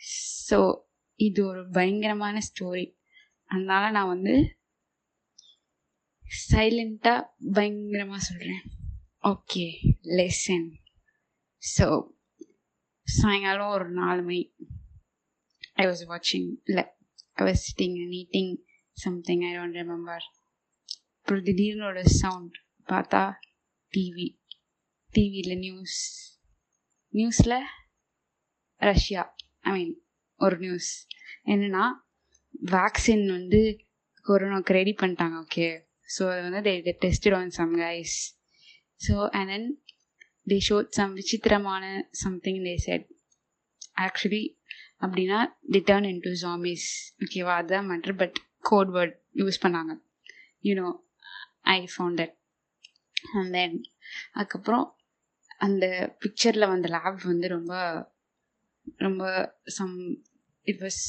So இது ஒரு பயங்கரமான ஸ்டோரி அதனால நான் வந்து சைலண்ட்டாக பயங்கரமாக சொல்கிறேன் ஓகே லெசன் ஸோ சாயங்காலம் ஒரு நாலு மணி. ஐ வாஸ் வாட்சிங் இல்லை I was sitting knitting something I don't remember அப்புறம் திடீர்னு ஒரு சவுண்ட் பார்த்தா டிவி டிவியில் நியூஸ் நியூஸில் ரஷ்யா. ஐ மீன் ஒரு நியூஸ் என்னென்னா வேக்சின் வந்து கொரோனாவுக்கு ரெடி பண்ணிட்டாங்க ஓகே ஸோ அது வந்து they tested on some guys so and then they showed some விசித்திரமான சம்திங் தே செட் ஆக்சுவலி அப்படின்னா தி டேர்ன் இன் டு ஜாமிஸ் ஓகேவா அதுதான் matter but code word use பண்ணாங்க. You know I found that and then அதுக்கப்புறம் அந்த பிக்சரில் வந்த lab வந்து ரொம்ப ரொம்ப some it was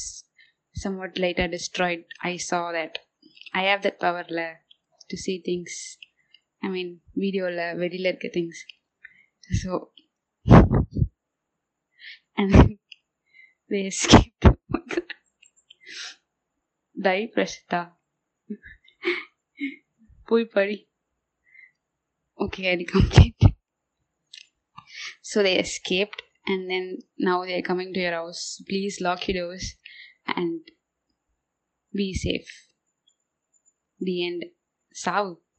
somewhat லைட்டாக destroyed I saw that I have that பவரில் to see things I mean வீடியோவில் வெளியில் இருக்க things so and they escaped. Die Prasitha போய் படி okay I complete so they escaped and then now they are coming to your house. Please lock your doors and be safe. The end. சாவு